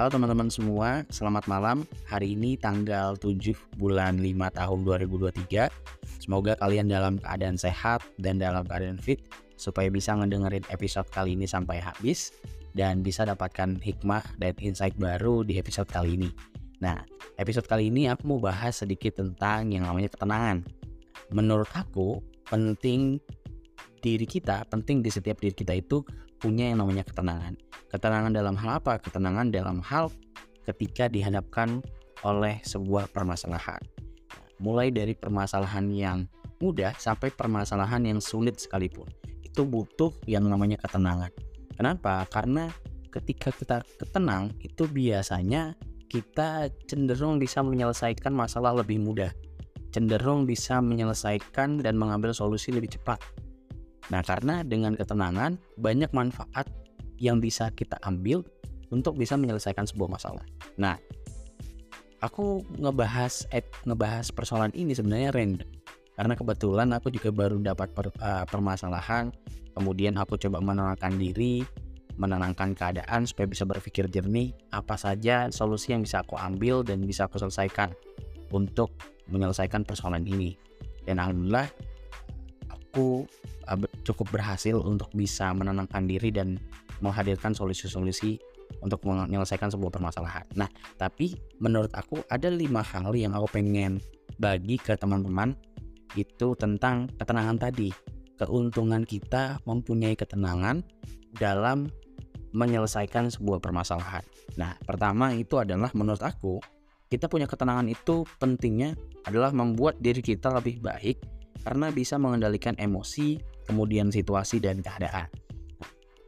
Halo teman-teman semua, selamat malam. Hari ini tanggal 7 bulan 5 tahun 2023. Semoga kalian dalam keadaan sehat dan dalam keadaan fit supaya bisa ngedengerin episode kali ini sampai habis dan bisa dapatkan hikmah dan insight baru di episode kali ini. Nah, episode kali ini aku mau bahas sedikit tentang yang namanya ketenangan. Menurut aku, penting diri kita, penting di setiap diri kita itu punya yang namanya ketenangan. Ketenangan dalam hal apa? Ketenangan dalam hal ketika dihadapkan oleh sebuah permasalahan. Mulai dari permasalahan yang mudah sampai permasalahan yang sulit sekalipun. Itu butuh yang namanya ketenangan. Kenapa? Karena ketika kita ketenang itu biasanya kita cenderung bisa menyelesaikan masalah lebih mudah. Cenderung bisa menyelesaikan dan mengambil solusi lebih cepat Nah, karena dengan ketenangan banyak manfaat yang bisa kita ambil untuk bisa menyelesaikan sebuah masalah. Nah, aku ngebahas eh, ngebahas persoalan ini sebenarnya random karena kebetulan aku juga baru dapat per, uh, permasalahan, kemudian aku coba menenangkan diri, menenangkan keadaan supaya bisa berpikir jernih apa saja solusi yang bisa aku ambil dan bisa aku selesaikan untuk menyelesaikan persoalan ini. Dan alhamdulillah aku uh, cukup berhasil untuk bisa menenangkan diri dan menghadirkan solusi-solusi untuk menyelesaikan sebuah permasalahan. Nah, tapi menurut aku ada lima hal yang aku pengen bagi ke teman-teman itu tentang ketenangan tadi. Keuntungan kita mempunyai ketenangan dalam menyelesaikan sebuah permasalahan. Nah, pertama itu adalah menurut aku kita punya ketenangan itu pentingnya adalah membuat diri kita lebih baik karena bisa mengendalikan emosi, kemudian situasi dan keadaan.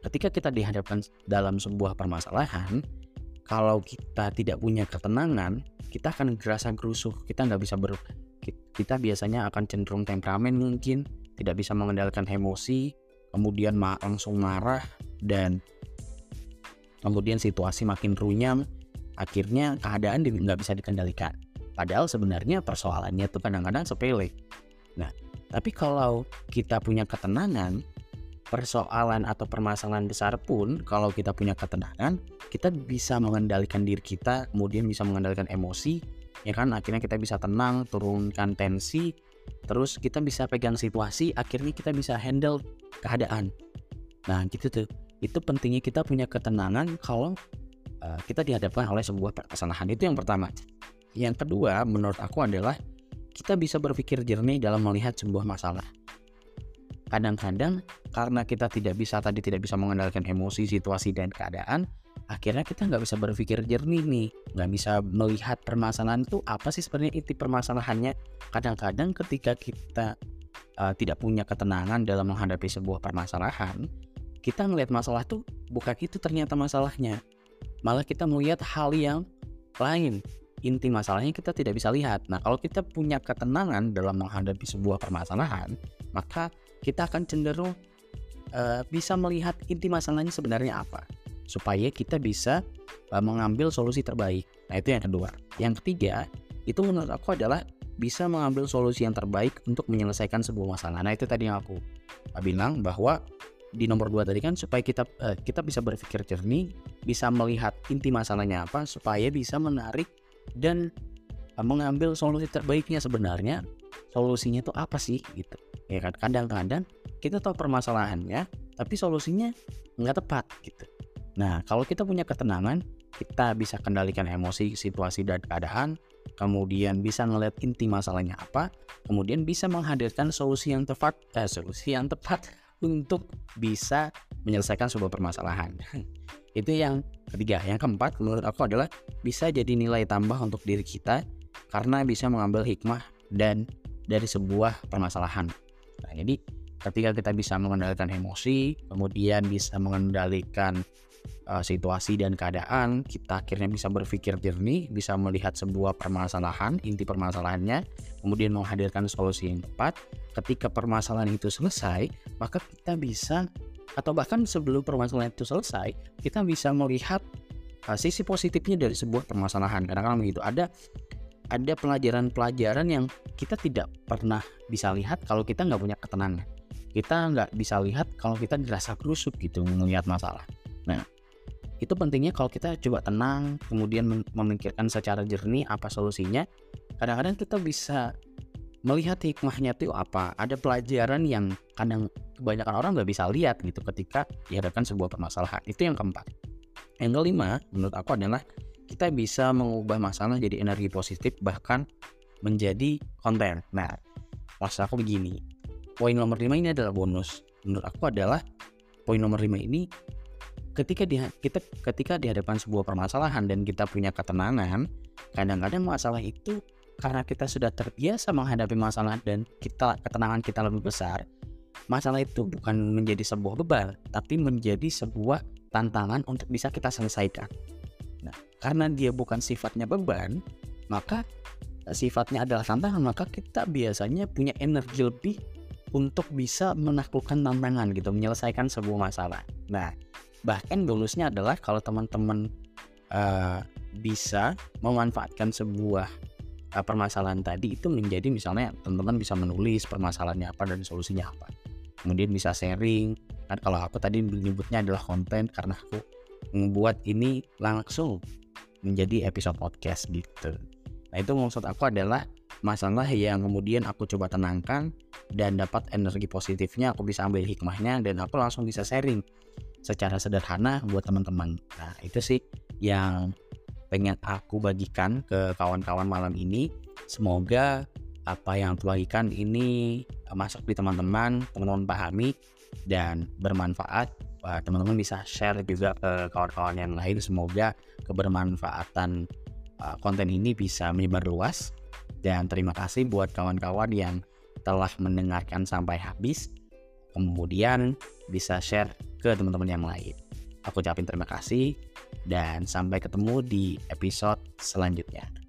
Ketika kita dihadapkan dalam sebuah permasalahan, kalau kita tidak punya ketenangan, kita akan gerasa gerusuh, kita nggak bisa ber, kita biasanya akan cenderung temperamen mungkin, tidak bisa mengendalikan emosi, kemudian langsung marah dan kemudian situasi makin runyam, akhirnya keadaan nggak bisa dikendalikan. Padahal sebenarnya persoalannya itu kadang-kadang sepele. Nah, tapi kalau kita punya ketenangan, persoalan atau permasalahan besar pun kalau kita punya ketenangan, kita bisa mengendalikan diri kita, kemudian bisa mengendalikan emosi, ya kan? Akhirnya kita bisa tenang, turunkan tensi, terus kita bisa pegang situasi, akhirnya kita bisa handle keadaan. Nah, gitu tuh. Itu pentingnya kita punya ketenangan kalau uh, kita dihadapkan oleh sebuah permasalahan. Itu yang pertama. Yang kedua, menurut aku adalah kita bisa berpikir jernih dalam melihat sebuah masalah. Kadang-kadang karena kita tidak bisa tadi tidak bisa mengendalikan emosi, situasi dan keadaan, akhirnya kita nggak bisa berpikir jernih nih, nggak bisa melihat permasalahan itu apa sih sebenarnya inti permasalahannya. Kadang-kadang ketika kita uh, tidak punya ketenangan dalam menghadapi sebuah permasalahan, kita ngelihat masalah tuh bukan itu ternyata masalahnya. Malah kita melihat hal yang lain inti masalahnya kita tidak bisa lihat. Nah, kalau kita punya ketenangan dalam menghadapi sebuah permasalahan, maka kita akan cenderung uh, bisa melihat inti masalahnya sebenarnya apa, supaya kita bisa uh, mengambil solusi terbaik. Nah, itu yang kedua. Yang ketiga, itu menurut aku adalah bisa mengambil solusi yang terbaik untuk menyelesaikan sebuah masalah. Nah, itu tadi yang aku bilang bahwa di nomor dua tadi kan supaya kita uh, kita bisa berpikir jernih, bisa melihat inti masalahnya apa, supaya bisa menarik dan mengambil solusi terbaiknya sebenarnya solusinya itu apa sih gitu ya kan? Kadang-kadang kita tahu permasalahannya tapi solusinya nggak tepat gitu. Nah kalau kita punya ketenangan kita bisa kendalikan emosi situasi dan keadaan kemudian bisa ngeliat inti masalahnya apa kemudian bisa menghadirkan solusi yang tepat eh, solusi yang tepat untuk bisa menyelesaikan sebuah permasalahan. Itu yang ketiga. Yang keempat menurut aku adalah bisa jadi nilai tambah untuk diri kita karena bisa mengambil hikmah dan dari sebuah permasalahan nah jadi ketika kita bisa mengendalikan emosi kemudian bisa mengendalikan uh, situasi dan keadaan kita akhirnya bisa berpikir jernih bisa melihat sebuah permasalahan inti permasalahannya kemudian menghadirkan solusi yang tepat. Ketika permasalahan itu selesai maka kita bisa atau bahkan sebelum permasalahan itu selesai kita bisa melihat uh, sisi positifnya dari sebuah permasalahan. Kadang-kadang begitu. Ada ada pelajaran-pelajaran yang kita tidak pernah bisa lihat kalau kita nggak punya ketenangan. Kita nggak bisa lihat kalau kita dirasa kerusuk gitu melihat masalah. Nah itu pentingnya kalau kita coba tenang kemudian memikirkan secara jernih apa solusinya. Kadang-kadang kita bisa melihat hikmahnya itu apa. Ada pelajaran yang kadang kebanyakan orang nggak bisa lihat gitu ketika dihadapkan sebuah permasalahan. Itu yang keempat. Yang kelima menurut aku adalah kita bisa mengubah masalah jadi energi positif bahkan menjadi konten nah maksud aku begini poin nomor lima ini adalah bonus menurut aku adalah poin nomor lima ini ketika di, kita ketika dihadapkan sebuah permasalahan dan kita punya ketenangan kadang-kadang masalah itu karena kita sudah terbiasa menghadapi masalah dan kita ketenangan kita lebih besar, masalah itu bukan menjadi sebuah beban, tapi menjadi sebuah tantangan untuk bisa kita selesaikan. Nah, karena dia bukan sifatnya beban, maka sifatnya adalah tantangan, maka kita biasanya punya energi lebih untuk bisa menaklukkan tantangan gitu, menyelesaikan sebuah masalah. Nah, bahkan bonusnya adalah kalau teman-teman uh, bisa memanfaatkan sebuah uh, permasalahan tadi itu menjadi misalnya teman-teman bisa menulis permasalahannya apa dan solusinya apa kemudian bisa sharing kan kalau aku tadi menyebutnya adalah konten karena aku membuat ini langsung menjadi episode podcast gitu nah itu maksud aku adalah masalah yang kemudian aku coba tenangkan dan dapat energi positifnya aku bisa ambil hikmahnya dan aku langsung bisa sharing secara sederhana buat teman-teman nah itu sih yang pengen aku bagikan ke kawan-kawan malam ini. Semoga apa yang aku bagikan ini masuk di teman-teman, teman-teman pahami dan bermanfaat. Teman-teman bisa share juga ke kawan-kawan yang lain. Semoga kebermanfaatan uh, konten ini bisa menyebar luas. Dan terima kasih buat kawan-kawan yang telah mendengarkan sampai habis. Kemudian bisa share ke teman-teman yang lain. Aku ucapin terima kasih dan sampai ketemu di episode selanjutnya.